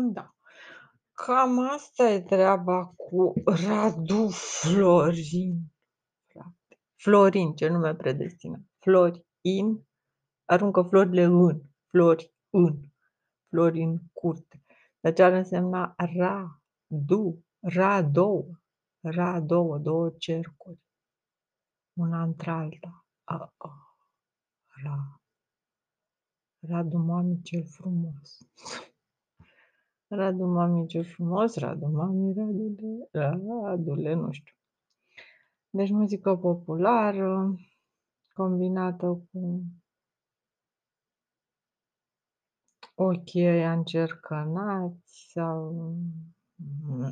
Da. Cam asta e treaba cu Radu Florin, frate. Florin, ce nume predestinat. Florin, aruncă florile în, flori în, flori în curte. Dar ce ar însemna ra, du, ra două, ra două, două cercuri, una între alta. A, a, ra. Radu mami cel frumos. Radu mami ce frumos, Radu mami, Radule, Radule, nu știu. Deci muzică populară, combinată cu ochii ăia încercănați sau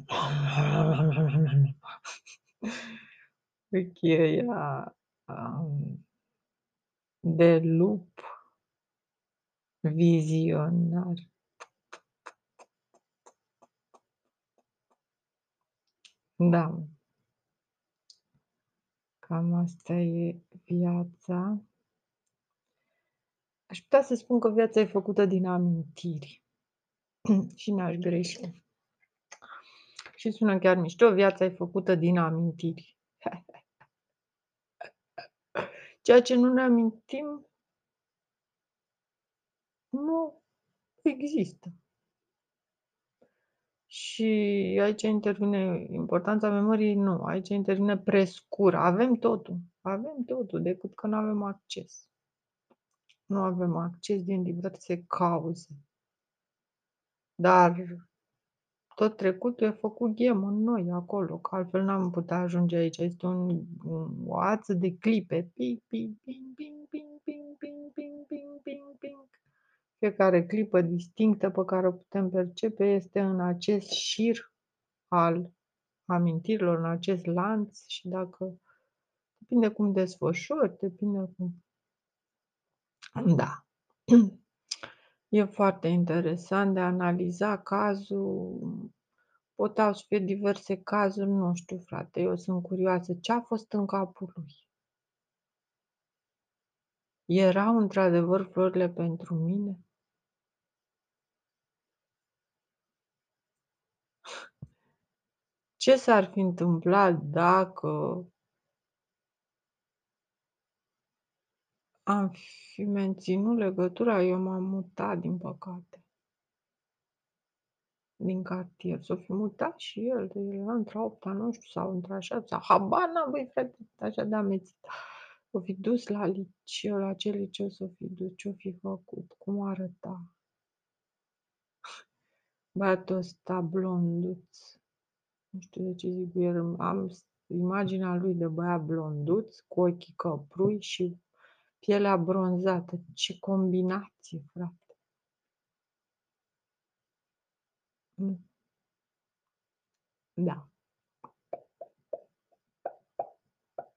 ochii ăia um, de lup vizionar. Da. Cam asta e viața. Aș putea să spun că viața e făcută din amintiri. și n-aș greși. Și sună chiar mișto, viața e făcută din amintiri. Ceea ce nu ne amintim nu există. Și aici intervine importanța memoriei? Nu, aici intervine prescura. Avem totul, avem totul, decât că nu avem acces. Nu avem acces din diverse cauze. Dar tot trecutul e făcut ghem în noi, acolo, că altfel n-am putea ajunge aici. Este un, un, o ață de clipe. Ping, ping, ping, Fiecare clipă distinctă pe care o putem percepe este în acest șir al amintirilor, în acest lanț și dacă depinde cum desfășori, depinde cum... Da. E foarte interesant de a analiza cazul. Pot să fie diverse cazuri, nu știu, frate, eu sunt curioasă. Ce a fost în capul lui? Erau într-adevăr florile pentru mine? Ce s-ar fi întâmplat dacă am fi menținut legătura? Eu m-am mutat, din păcate. Din cartier. S-o fi mutat și el. El era într-a opta, nu știu, sau într-a șaptea. Habar n-am, băi, frate, așa de amețit. O fi dus la liceu, la ce liceu s-o fi dus, ce-o fi făcut, cum arăta. Băiatul ăsta blonduț. Nu știu de ce zic el. Am imaginea lui de băiat blonduț, cu ochii căprui și pielea bronzată. Ce combinație, frate! Mm. Da.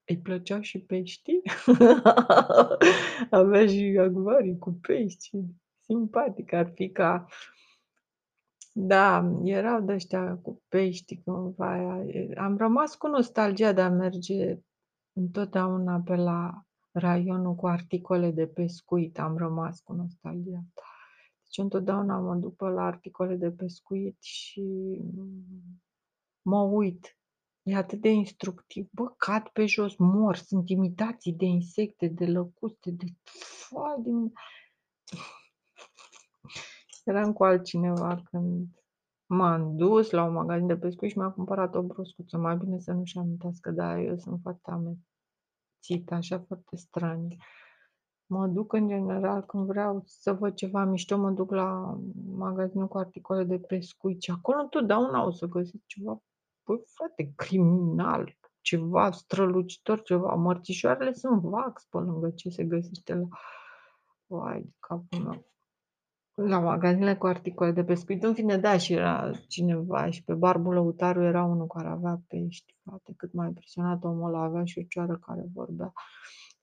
Îi plăceau și peștii? Avea și acvarii cu pești. Simpatic ar fi ca da, erau de ăștia cu pești cândva. Am rămas cu nostalgia de a merge întotdeauna pe la raionul cu articole de pescuit. Am rămas cu nostalgia asta. Deci întotdeauna mă duc pe la articole de pescuit și mă uit. E atât de instructiv. Bă, cad pe jos, mor. Sunt imitații de insecte, de lăcuste, de... Fai, din... Eram cu altcineva când m-am dus la un magazin de pescuit și mi-a cumpărat o broscuță. Mai bine să nu-și amintească, dar eu sunt foarte amețită, așa foarte stranie. Mă duc în general când vreau să văd ceva mișto, mă duc la magazinul cu articole de pescuit și acolo întotdeauna o să găsesc ceva, păi frate, criminal, ceva strălucitor, ceva. Mărțișoarele sunt vax pe lângă ce se găsește la... Vai, de capul meu. La magazinele cu articole de pescuit, în fine, da, și era cineva și pe Barbul Lăutaru era unul care avea pești, frate, cât mai impresionat omul ăla, avea și o cioară care vorbea.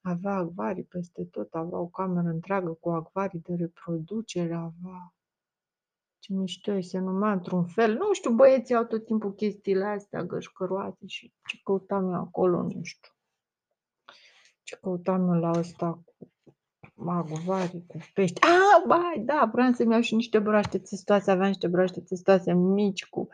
Avea acvarii peste tot, avea o cameră întreagă cu acvarii de reproducere, avea... Ce mișto se numea într-un fel. Nu știu, băieții au tot timpul chestiile astea gășcăroase și ce căutam eu acolo, nu știu. Ce căutam eu la ăsta cu Magovari cu pești. Ah, bai, da, vreau să-mi iau și niște broaște țestoase. Aveam niște broaște țestoase mici cu,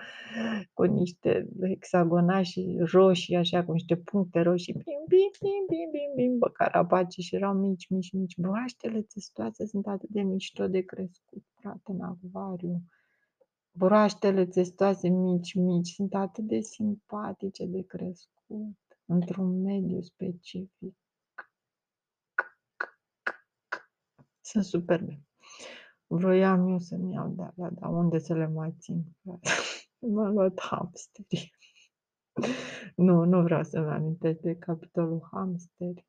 cu niște hexagonași roșii, așa, cu niște puncte roșii. Bim, bim, bim, bim, bim, bim, bă, carapace și erau mici, mici, mici. Broaștele țestoase sunt atât de mișto de crescut, frate, în acvariu. Broaștele țestoase mici, mici, sunt atât de simpatice de crescut într-un mediu specific. Sunt superbe. Vroiam eu să-mi iau de alea, dar unde să le mai țin? M-am luat hamsteri. Nu, nu vreau să-mi amintesc de capitolul hamsteri.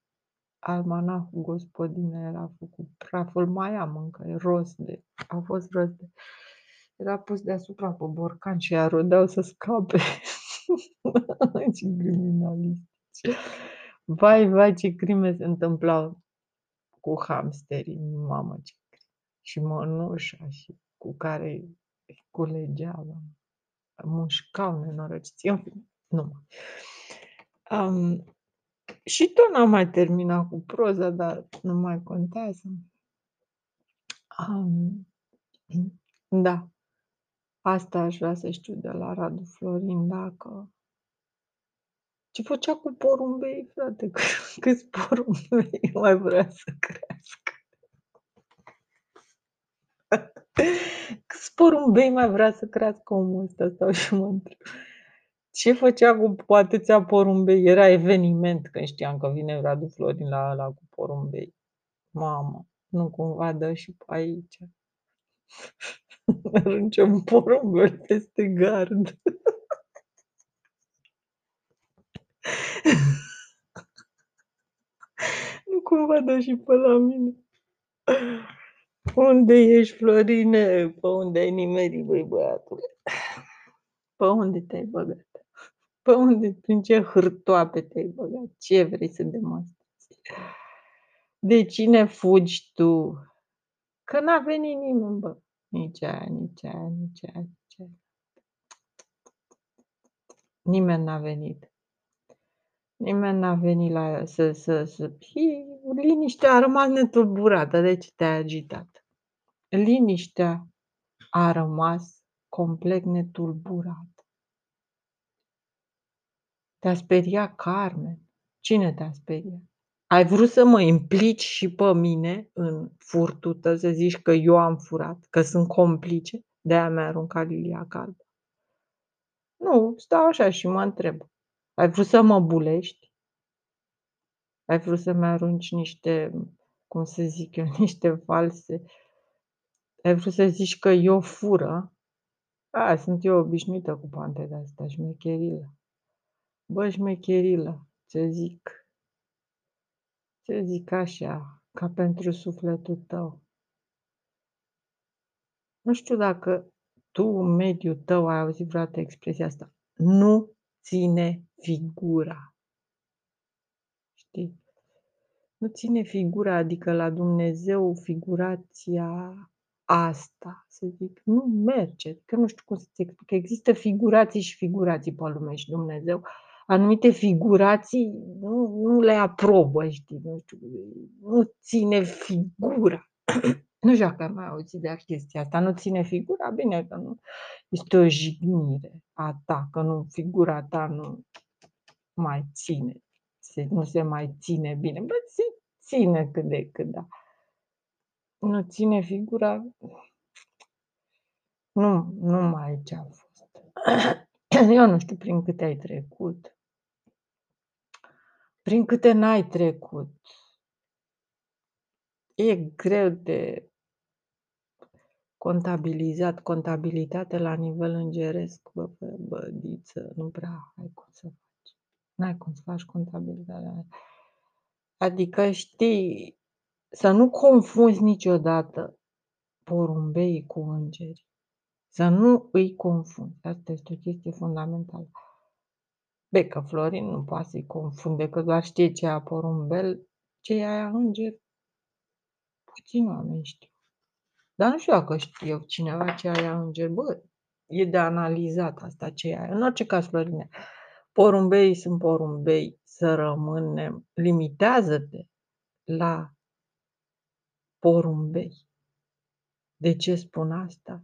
Almanahul gospodină era făcut praful, mai am încă, e rost de, a fost rost de, era pus deasupra pe borcan și arodeau să scape. ce criminalistici. Vai, vai, ce crime se întâmplau cu hamsterii, mamă ce și mănușa și cu care îi culegeam, mușcau nenorociți, în fine, nu um, și tot n-am mai terminat cu proza, dar nu mai contează. Um, da, asta aș vrea să știu de la Radu Florin, dacă ce făcea cu porumbei, frate? Câți porumbei mai vrea să crească? Câți porumbei mai vrea să crească omul ăsta? Stau și mă întreb. Ce făcea cu atâția porumbei? Era eveniment când știam că vine Radu Florin la ăla cu porumbei. Mamă, nu cumva dă și pe aici. Arunce un porumbel peste gard. nu cumva dă și pe la mine. Unde ești, Florine? Pe unde ai nimerit, băi, băiatule? Pe unde te-ai băgat? Pe unde, prin ce hârtoape te-ai băgat? Ce vrei să demonstrezi? De cine fugi tu? Că n-a venit nimeni, bă. Nici aia, nici aia, nici aia, nici aia. Nimeni n-a venit. Nimeni n-a venit la să, să, să... Liniștea a rămas netulburată. De ce te-ai agitat? Liniștea a rămas complet netulburată. Te-a speriat Carmen. Cine te-a speriat? Ai vrut să mă implici și pe mine în furtul tău, să zici că eu am furat, că sunt complice? De-aia mi-a aruncat Lilia caldă. Nu, stau așa și mă întreb. Ai vrut să mă bulești? Ai vrut să-mi arunci niște, cum să zic eu, niște false. Ai vrut să zici că eu fură? A, sunt eu obișnuită cu pante de astea, șmecherilă. Bă, șmecherilă, ce zic? Ce zic așa, ca pentru sufletul tău. Nu știu dacă tu, în mediul tău, ai auzit vreodată expresia asta. Nu ține figura. Știi? Nu ține figura, adică la Dumnezeu figurația asta, să zic, nu merge, că nu știu cum să-ți explic. Există figurații și figurații pe lume și Dumnezeu. Anumite figurații nu, nu le aprobă, știi, nu știu, nu ține figura. nu știu dacă am mai auzit de chestia asta, nu ține figura, bine că nu este o jignire a ta, că nu, figura ta nu mai ține, se, nu se mai ține bine. Bă, se ține cât de cât, da. Nu ține figura, nu, nu mai aici a fost. Eu nu știu prin câte ai trecut, prin câte n-ai trecut. E greu de contabilizat, contabilitate la nivel îngeresc, bă, bă, bădiță, nu prea ai cum să faci. N-ai cum să faci contabilitatea. Adică știi, să nu confunzi niciodată porumbei cu îngeri. Să nu îi confunzi. Asta este o chestie fundamentală. Be, că Florin nu poate să-i confunde, că doar știe ce e porumbel, ce e aia înger. Puțin oameni știu. Dar nu știu dacă știu cineva ce aia înger. Bă, e de analizat asta ce e aia. În orice caz, Florine, porumbei sunt porumbei, să rămânem, limitează-te la porumbei. De ce spun asta?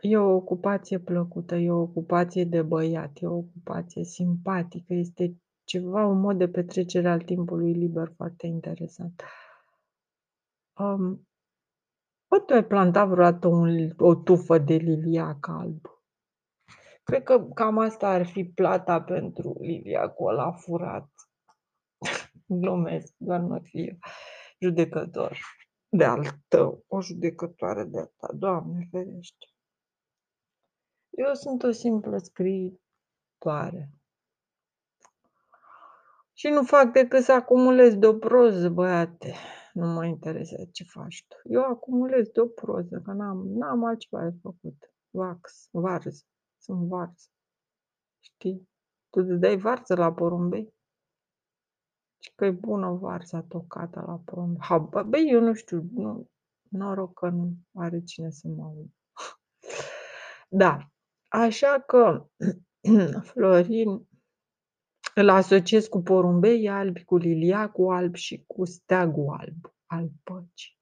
E o ocupație plăcută, e o ocupație de băiat, e o ocupație simpatică, este ceva, un mod de petrecere al timpului liber foarte interesant. Um, bă, tu ai plantat vreodată un, o tufă de liliac alb? Cred că cam asta ar fi plata pentru liliacul ăla furat. Glumesc, doar nu fi eu judecător de al tău, o judecătoare de a ta, Doamne ferește. Eu sunt o simplă scriitoare. Și nu fac decât să acumulez de o proză, băiate. Nu mă interesează ce faci tu. Eu acumulez de o proză, că n-am, n-am altceva de făcut. Vax, varză. Sunt varză. Știi? Tu îți dai varză la porumbei? Și că e bună varza tocată la porumbei. Ha, bă, eu nu știu, nu, noroc că nu are cine să mă audă. Da, așa că Florin îl asociez cu porumbei albi, cu liliacul alb și cu steagul alb al păcii.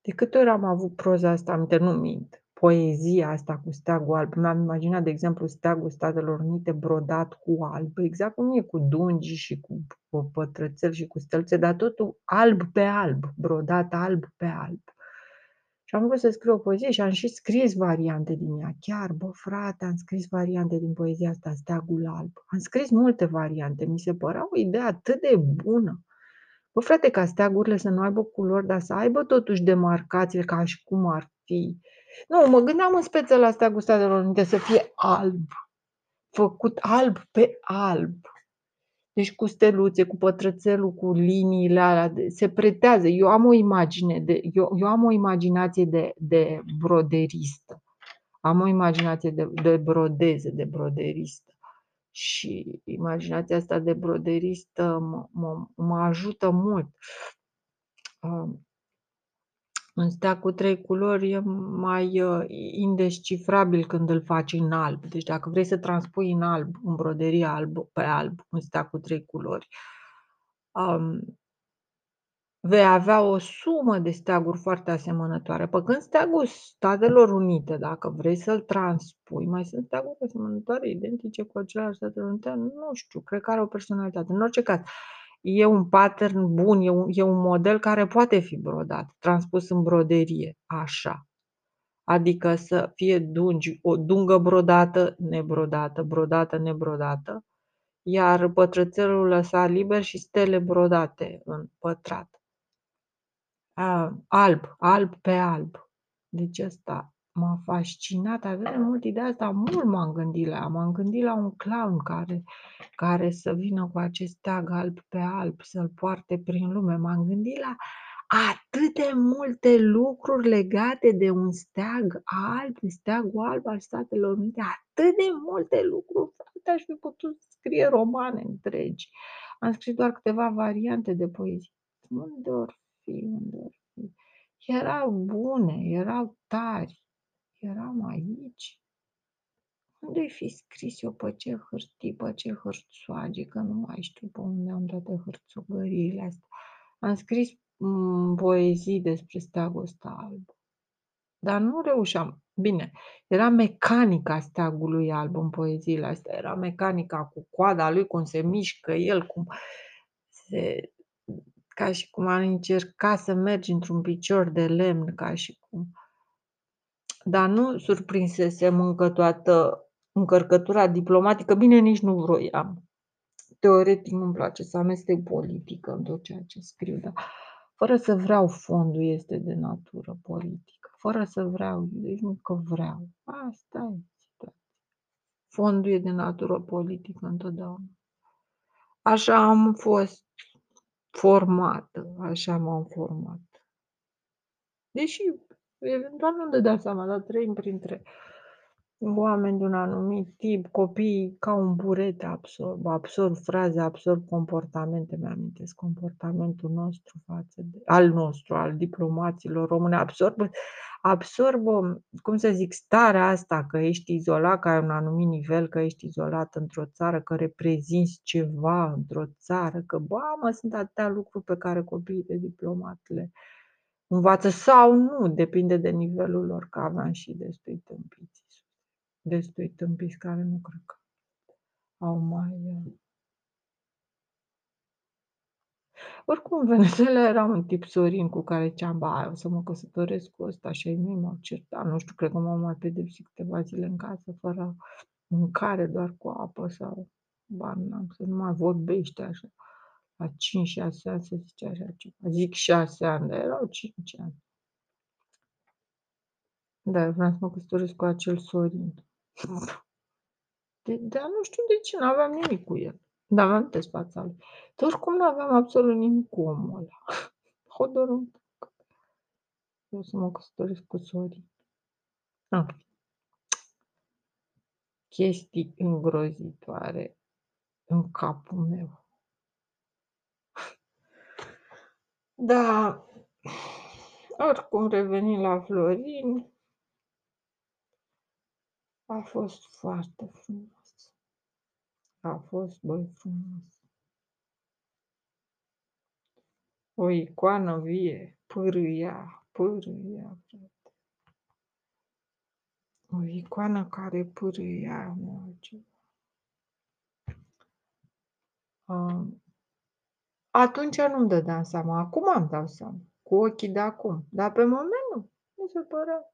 De câte ori am avut proza asta aminte, nu mint, poezia asta cu steagul alb. Mi-am imaginat, de exemplu, steagul Statelor Unite brodat cu alb, exact cum e cu dungi și cu pătrățel și cu stelțe, dar totul alb pe alb, brodat alb pe alb. Și am vrut să scriu o poezie și am și scris variante din ea. Chiar, bă, frate, am scris variante din poezia asta, Steagul Alb. Am scris multe variante. Mi se părea o idee atât de bună. Bă, frate, ca steagurile să nu aibă culori, dar să aibă totuși demarcațiile ca și cum ar fi. Nu, mă gândeam în speță la steagul Statelor Unite să fie alb. Făcut alb pe alb. Deci cu steluțe, cu pătrățelul, cu liniile alea, se pretează. Eu am o imagine, de, eu, eu am o imaginație de, de broderistă. Am o imaginație de, de brodeze, de broderistă. Și imaginația asta de broderistă mă, mă, mă ajută mult. Un steag cu trei culori e mai uh, indescifrabil când îl faci în alb. Deci dacă vrei să transpui în alb, în broderie alb pe alb, un steag cu trei culori, um, vei avea o sumă de steaguri foarte asemănătoare. Pe când steagul Statelor Unite, dacă vrei să-l transpui, mai sunt steaguri asemănătoare, identice cu același Statele Unite, nu știu, cred că are o personalitate. În orice caz, e un pattern bun, e un, e un model care poate fi brodat, transpus în broderie, așa. Adică să fie dungi, o dungă brodată, nebrodată, brodată, nebrodată, iar pătrățelul lăsat liber și stele brodate în pătrat. alb, alb pe alb. Deci asta m-a fascinat atât de mult ideea asta, mult m-am gândit la ea. M-am gândit la un clown care, care să vină cu acest steag alb pe alb, să-l poarte prin lume. M-am gândit la atât de multe lucruri legate de un steag alb, de steagul alb al Statelor Unite, atât de multe lucruri, frate, aș fi putut scrie romane întregi. Am scris doar câteva variante de poezie. Unde or fi, unde or fi? Erau bune, erau tari eram aici? Unde-i fi scris eu pe ce hârtii, pe ce hârțoage, că nu mai știu pe unde am toate hârțogăriile astea. Am scris m- poezii despre steagul ăsta alb. Dar nu reușeam. Bine, era mecanica steagului alb în poeziile astea. Era mecanica cu coada lui, cum se mișcă el, cum se... ca și cum ar încerca să mergi într-un picior de lemn, ca și cum dar nu surprinsesem încă toată încărcătura diplomatică. Bine, nici nu vroiam. Teoretic nu-mi place să amestec politică în tot ceea ce scriu, dar fără să vreau fondul este de natură politică. Fără să vreau, deci nu că vreau. Asta e situația. Fondul e de natură politică întotdeauna. Așa am fost formată, așa m-am format. Deși Eventual nu dădea seama, dar trăim printre oameni de un anumit tip, copii ca un burete absorb, absorb fraze, absorb comportamente, mi-amintesc comportamentul nostru față de, al nostru, al diplomaților români, absorb, absorbă, cum să zic, starea asta că ești izolat, că ai un anumit nivel, că ești izolat într-o țară, că reprezinți ceva într-o țară, că, ba, mă, sunt atâtea lucruri pe care copiii de diplomat le învață sau nu, depinde de nivelul lor, că aveam și destui tâmpiți, destui tâmpiți care nu cred că au mai uh, Oricum, în Venezuela era un tip Sorin cu care ziceam: "Ba, o să mă căsătoresc cu ăsta" și ai mei m-au certat. Nu știu, cred că m-au mai pedepsit câteva zile în casă fără mâncare, doar cu apă sau habar n-am, să nu mai vorbește așa. La 5-6 ani să zice așa ceva. Zic 6 ani, dar erau 5 ani. Da, eu vreau să mă căsătoresc cu acel Sorin. De dar nu știu de ce, n-aveam nimic cu el. Dar aveam test fața lui. Dar oricum n-aveam absolut nimic cu omul ăla. Hotărât. Eu să mă căsătoresc cu Sorin. Ah. Chestii îngrozitoare în capul meu. Da, oricum revenind la Florin, a fost foarte frumos. A fost, băi, frumos. O icoană vie, pârâia, pârâia, frate. O icoană care pârâia, merge. Um, atunci nu-mi dădeam seama, acum îmi dau seama, cu ochii de acum, dar pe moment nu. Mi se părea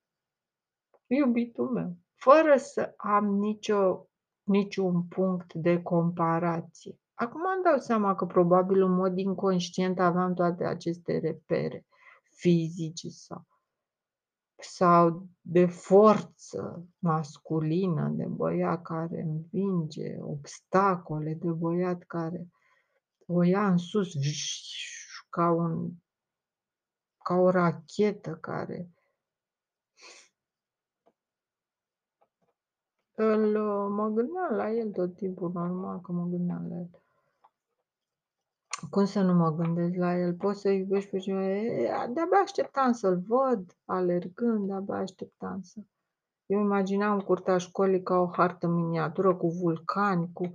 iubitul meu, fără să am nicio, niciun punct de comparație. Acum îmi dau seama că probabil în mod inconștient aveam toate aceste repere fizice sau, sau de forță masculină, de băiat care învinge obstacole, de băiat care o ia în sus ca, un, ca o rachetă care îl, mă gândeam la el tot timpul, normal că mă gândeam la el. Cum să nu mă gândesc la el? Poți să iubești pe cineva? De-abia așteptam să-l văd alergând, de-abia așteptam să... Eu imaginam curtea școlii ca o hartă miniatură cu vulcani, cu...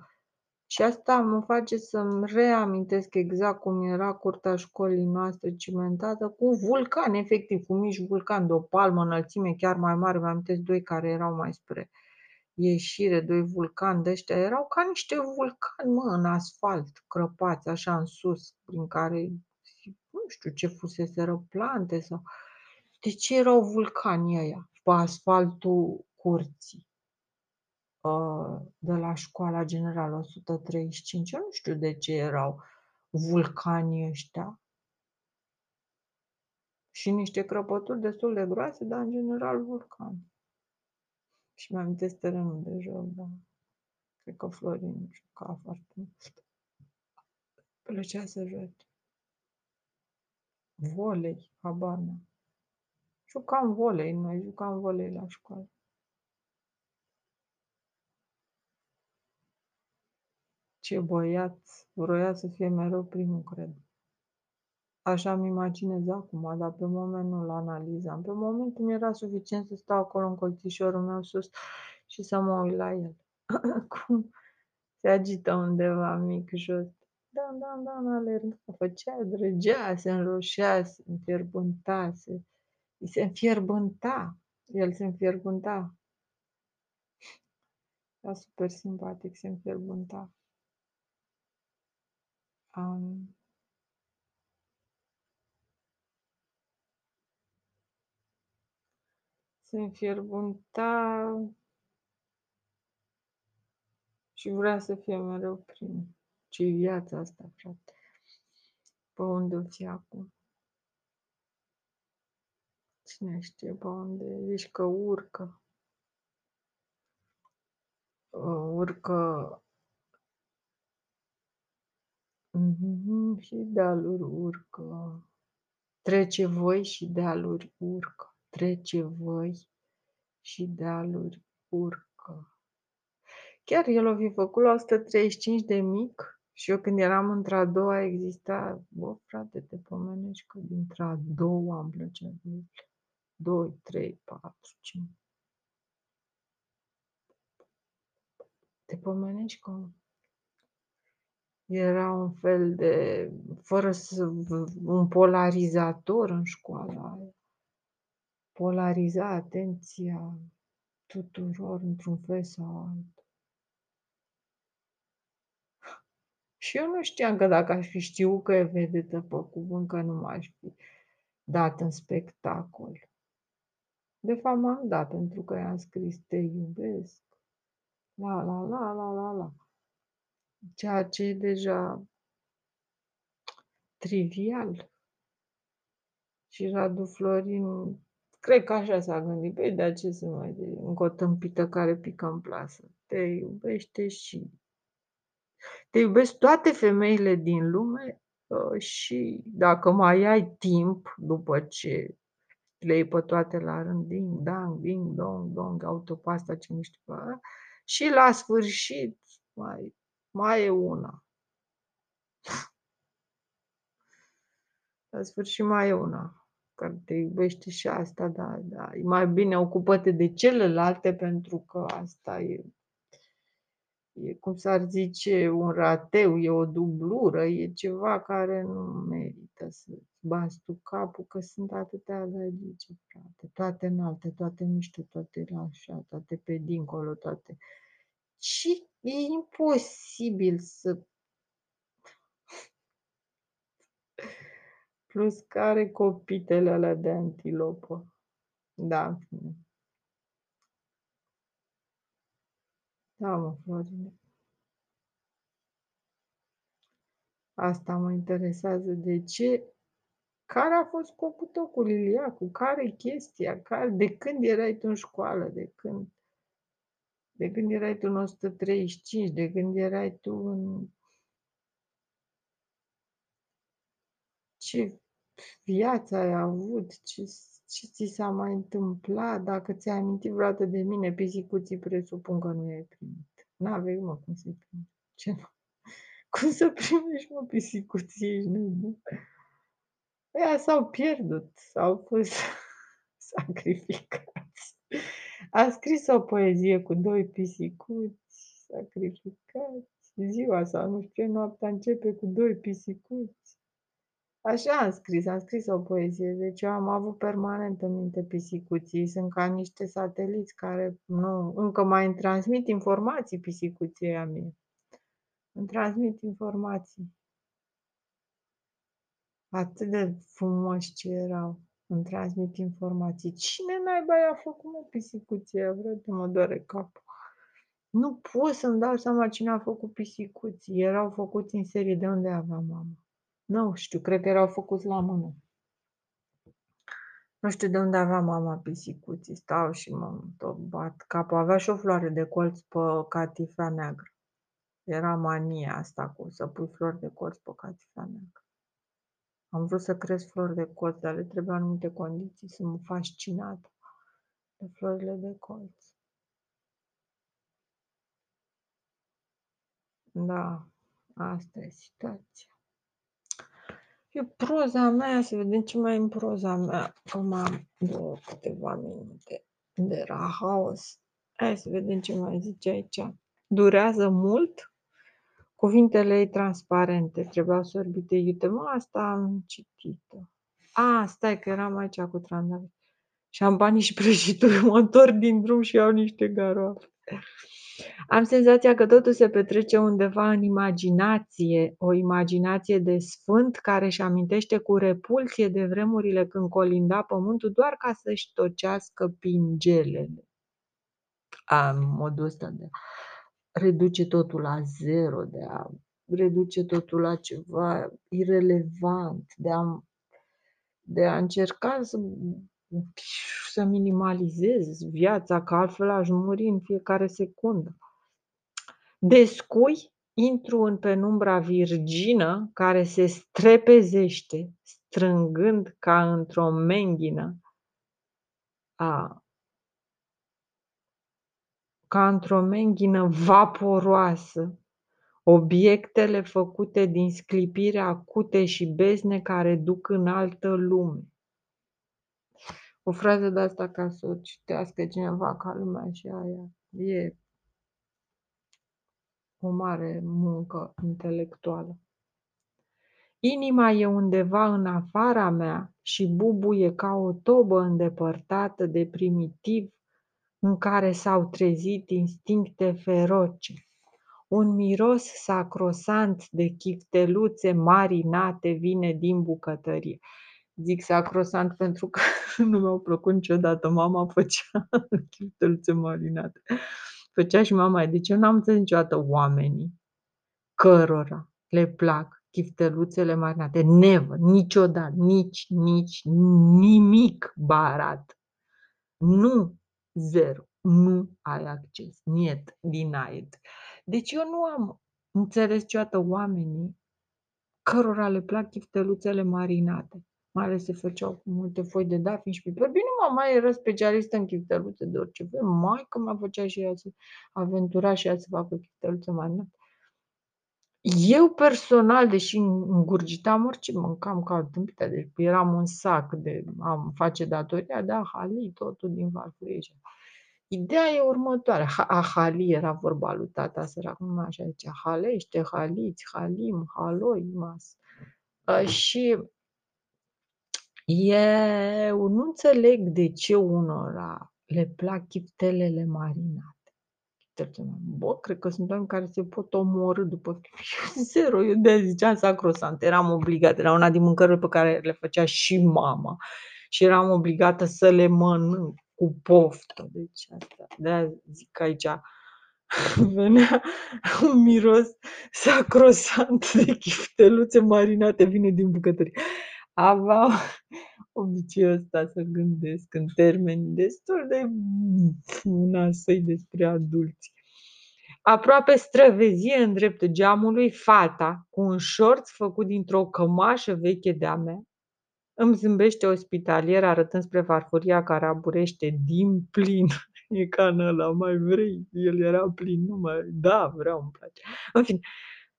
Și asta mă face să-mi reamintesc exact cum era curtea școlii noastre cimentată, cu vulcan, efectiv, cu mici vulcan de o palmă înălțime chiar mai mare, mi amintesc doi care erau mai spre ieșire, doi vulcani de ăștia, erau ca niște vulcani, mă, în asfalt, crăpați așa în sus, prin care nu știu ce fuseseră plante sau... De ce erau vulcanii ăia pe asfaltul curții? uh, de la școala generală 135? Eu nu știu de ce erau vulcanii ăștia. Și niște crăpături destul de groase, dar în general vulcani. Și mi-am amintesc terenul de joc, da. Cred că Florin juca foarte mult. Plăcea să joace. Volei, habar n-am. Jucam volei, noi jucam volei la școală. Ce băiat, vroia să fie mereu primul, cred. Așa îmi imaginez acum, dar pe moment nu-l analizam. Pe moment mi era suficient să stau acolo în colțișorul meu sus și să mă uit la el. Cum se agită undeva mic jos. Da, da, da, alerga, făcea, drăgea, se înroșea, se înfierbânta, se, se înfierbânta. El se înfierbânta. Era super simpatic, se înfierbânta. Um, se înfierbânta și vrea să fie mereu prim. ce viața asta, frate. Pe unde o fi acum? Cine știe pe unde? Zici că urcă. Urcă mm-hmm. și dealuri urcă. Trece voi și dealuri urcă trece văi și dealuri urcă. Chiar el o fi făcut la 135 de mic și eu când eram într-a doua exista, bă frate, te pomenești că dintre a doua am plăcea de el. 2, 3, 4, 5. Te pomenești cum era un fel de fără să un polarizator în școala aia. Polariza atenția tuturor într-un fel sau altul. Și eu nu știam că dacă aș fi știut că e vedetă pe cuvânt, că nu m-aș fi dat în spectacol. De fapt m-am dat pentru că i-am scris te iubesc. La, la, la, la, la, la. Ceea ce e deja trivial. Și Radu Florin, cred că așa s-a gândit, păi de ce să mai de încă o tâmpită care pică în plasă. Te iubește și te iubesc toate femeile din lume ă, și dacă mai ai timp după ce le iei pe toate la rând, ding, dang, ding, dong, dong, autopasta, ce nu știu, și la sfârșit mai, mai e una. La sfârșit mai e una care te iubește și asta, da, da. E mai bine ocupă-te de celelalte pentru că asta e, e cum s-ar zice, un rateu, e o dublură, e ceva care nu merită să bați tu capul, că sunt atâtea gagice, frate, toate înalte, toate miște, toate la așa, toate pe dincolo, toate. Și e imposibil să Plus care copitele alea de antilopă. Da, Da, mă, Florine. Asta mă interesează. De ce? Care a fost scopul tău cu Liliacu? Care e chestia? Care, de când erai tu în școală? De când? De când erai tu în 135? De când erai tu în... Ce viață ai avut, ce, ce ți s-a mai întâmplat, dacă ți-ai amintit vreodată de mine, pisicuții presupun că nu ai primit. N-avei, mă, cum să-i primești. Ce nu? Cum să primești, mă, pisicuții, ești nebun? Ea s-au pierdut, s-au fost sacrificați. A scris o poezie cu doi pisicuți sacrificați. Ziua sau nu știu ce, noaptea începe cu doi pisicuți Așa am scris, am scris o poezie, deci eu am avut permanent în minte pisicuții, sunt ca niște sateliți care nu, încă mai îmi transmit informații pisicuții a mie. Îmi transmit informații. Atât de frumos ce erau. Îmi transmit informații. Cine naiba i-a făcut mă pisicuții Vreau să mă doare capul. Nu pot să-mi dau seama cine a făcut pisicuții. Erau făcuți în serie de unde avea mama. Nu știu, cred că erau făcuți la mână. Nu știu de unde avea mama pisicuții. Stau și mă tot bat capul. Avea și o floare de colț pe catifea neagră. Era mania asta cu să pui flori de colț pe catifea neagră. Am vrut să cresc flori de colț, dar le trebuie anumite condiții. Sunt fascinată de florile de colț. Da, asta e situația. E proza mea, să vedem ce mai e în proza mea. Acum am două câteva minute de rahaos. Hai să vedem ce mai zice aici. Durează mult? Cuvintele ei transparente, trebuiau sorbite iute. Mă, asta am citit-o. A, stai că eram aici cu trandafiri. Șampanii și prăjituri, mă întorc din drum și iau niște garoafe. Am senzația că totul se petrece undeva în imaginație, o imaginație de sfânt care își amintește cu repulsie de vremurile când colinda pământul doar ca să-și tocească pingelele. Am modul ăsta de a reduce totul la zero, de a reduce totul la ceva irelevant, de a, de a încerca să să minimalizez viața, că altfel aș muri în fiecare secundă. Descui, intru în penumbra virgină care se strepezește, strângând ca într-o menghină a, ca într-o menghină vaporoasă, obiectele făcute din sclipire acute și bezne care duc în altă lume o frază de asta ca să o citească cineva ca lumea și aia. E o mare muncă intelectuală. Inima e undeva în afara mea și bubuie ca o tobă îndepărtată de primitiv în care s-au trezit instincte feroce. Un miros sacrosant de chifteluțe marinate vine din bucătărie. Zic sacrosant pentru că nu mi-au plăcut niciodată. Mama făcea chifteluțe marinate. Făcea și mama. Deci eu n-am înțeles niciodată oamenii cărora le plac chifteluțele marinate. Never, niciodată, nici, nici, nimic barat. Nu, zero. Nu ai acces. Niet, denied. Deci eu nu am înțeles niciodată oamenii cărora le plac chifteluțele marinate. Mai ales se făceau cu multe foi de dafin și piper. Bine, mama era specialistă în chifteluțe de orice fel. Mai că mă făcea și ea să aventura și ea să facă chifteluțe marinate. Eu personal, deși îngurgitam orice, mâncam ca tâmpită, deci eram un sac de am face datoria, da, hali, totul din farfurie. Ideea e următoarea. Ahali era vorba lui tata sărac, numai așa zicea, halește, haliți, halim, haloi, mas. Ă, și eu nu înțeleg de ce unora le plac chiftelele marinate. Bă, cred că sunt oameni care se pot omorâ după zero. Eu de ziceam sacrosant. Eram obligată. Era una din mâncările pe care le făcea și mama. Și eram obligată să le mănânc cu poftă. Deci asta. de zic aici venea un miros sacrosant de chifteluțe marinate vine din bucătărie. Aveam obiceiul ăsta să gândesc în termeni destul de nasăi despre adulți. Aproape străvezie în dreptul geamului fata cu un șorț făcut dintr-o cămașă veche de-a mea. Îmi zâmbește ospitalier arătând spre farfuria care aburește din plin. E ca în ăla, mai vrei? El era plin, nu mai... Da, vreau, îmi place. În fine,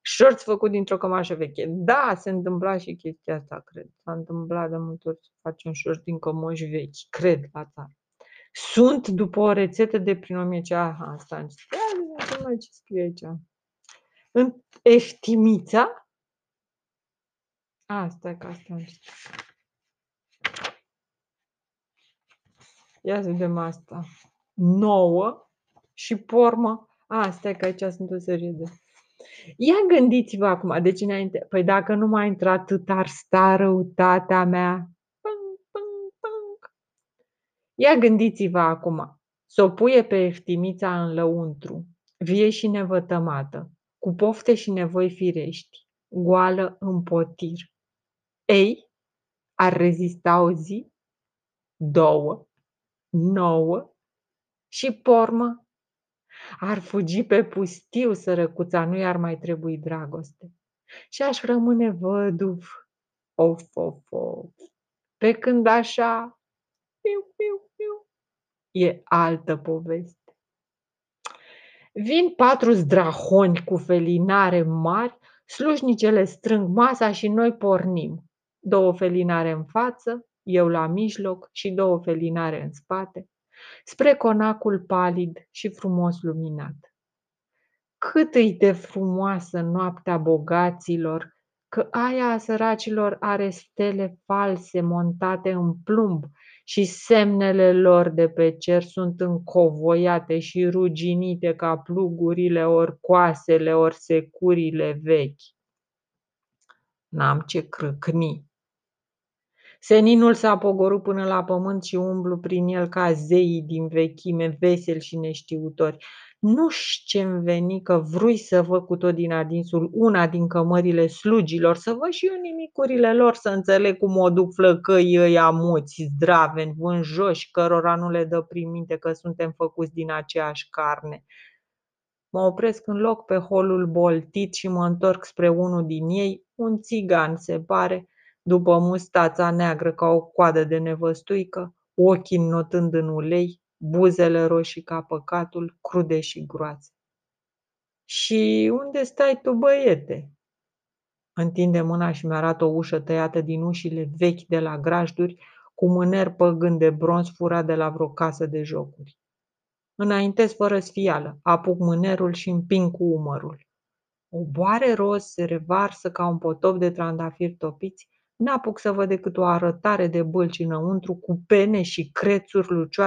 șorț făcut dintr-o cămașă veche. Da, se întâmpla și chestia asta, cred. S-a întâmplat de multe ori să faci un șorț din cămoși vechi, cred, la țară. Sunt după o rețetă de prin 1000 Aha, asta nu mai ce scrie aici. În eftimița? Asta e ca asta. Ia să vedem asta. 9 și pormă. Asta e că aici sunt o serie de Ia gândiți-vă acum, deci înainte, păi dacă nu mai intră atât ar sta răutatea mea. Pâng, pâng, pâng. Ia gândiți-vă acum, să o puie pe eftimița în lăuntru, vie și nevătămată, cu pofte și nevoi firești, goală în potir. Ei, ar rezista o zi, două, nouă și pormă ar fugi pe pustiu, sărăcuța, nu i-ar mai trebui dragoste. Și aș rămâne văduv. Of, of, of. Pe când așa, piu, piu, piu, e altă poveste. Vin patru zdrahoni cu felinare mari, slujnicele strâng masa și noi pornim. Două felinare în față, eu la mijloc și două felinare în spate spre conacul palid și frumos luminat. Cât îi de frumoasă noaptea bogaților, că aia a săracilor are stele false montate în plumb și semnele lor de pe cer sunt încovoiate și ruginite ca plugurile ori coasele ori securile vechi. N-am ce crâcni Seninul s-a pogorât până la pământ și umblu prin el ca zeii din vechime, veseli și neștiutori. Nu ce-mi veni că vrui să văd cu tot din adinsul una din cămările slugilor, să văd și eu nimicurile lor, să înțeleg cum o duc flăcăi ăia muți, zdraveni, vânjoși, cărora nu le dă prin minte că suntem făcuți din aceeași carne. Mă opresc în loc pe holul boltit și mă întorc spre unul din ei, un țigan, se pare, după mustața neagră ca o coadă de nevăstuică, ochii notând în ulei, buzele roșii ca păcatul, crude și groase. Și unde stai tu, băiete?" Întinde mâna și mi-arată o ușă tăiată din ușile vechi de la grajduri, cu mâner păgând de bronz furat de la vreo casă de jocuri. Înaintez fără sfială, apuc mânerul și împing cu umărul. O boare roz se revarsă ca un potop de trandafiri topiți N-apuc să văd decât o arătare de bălci înăuntru cu pene și crețuri lucioase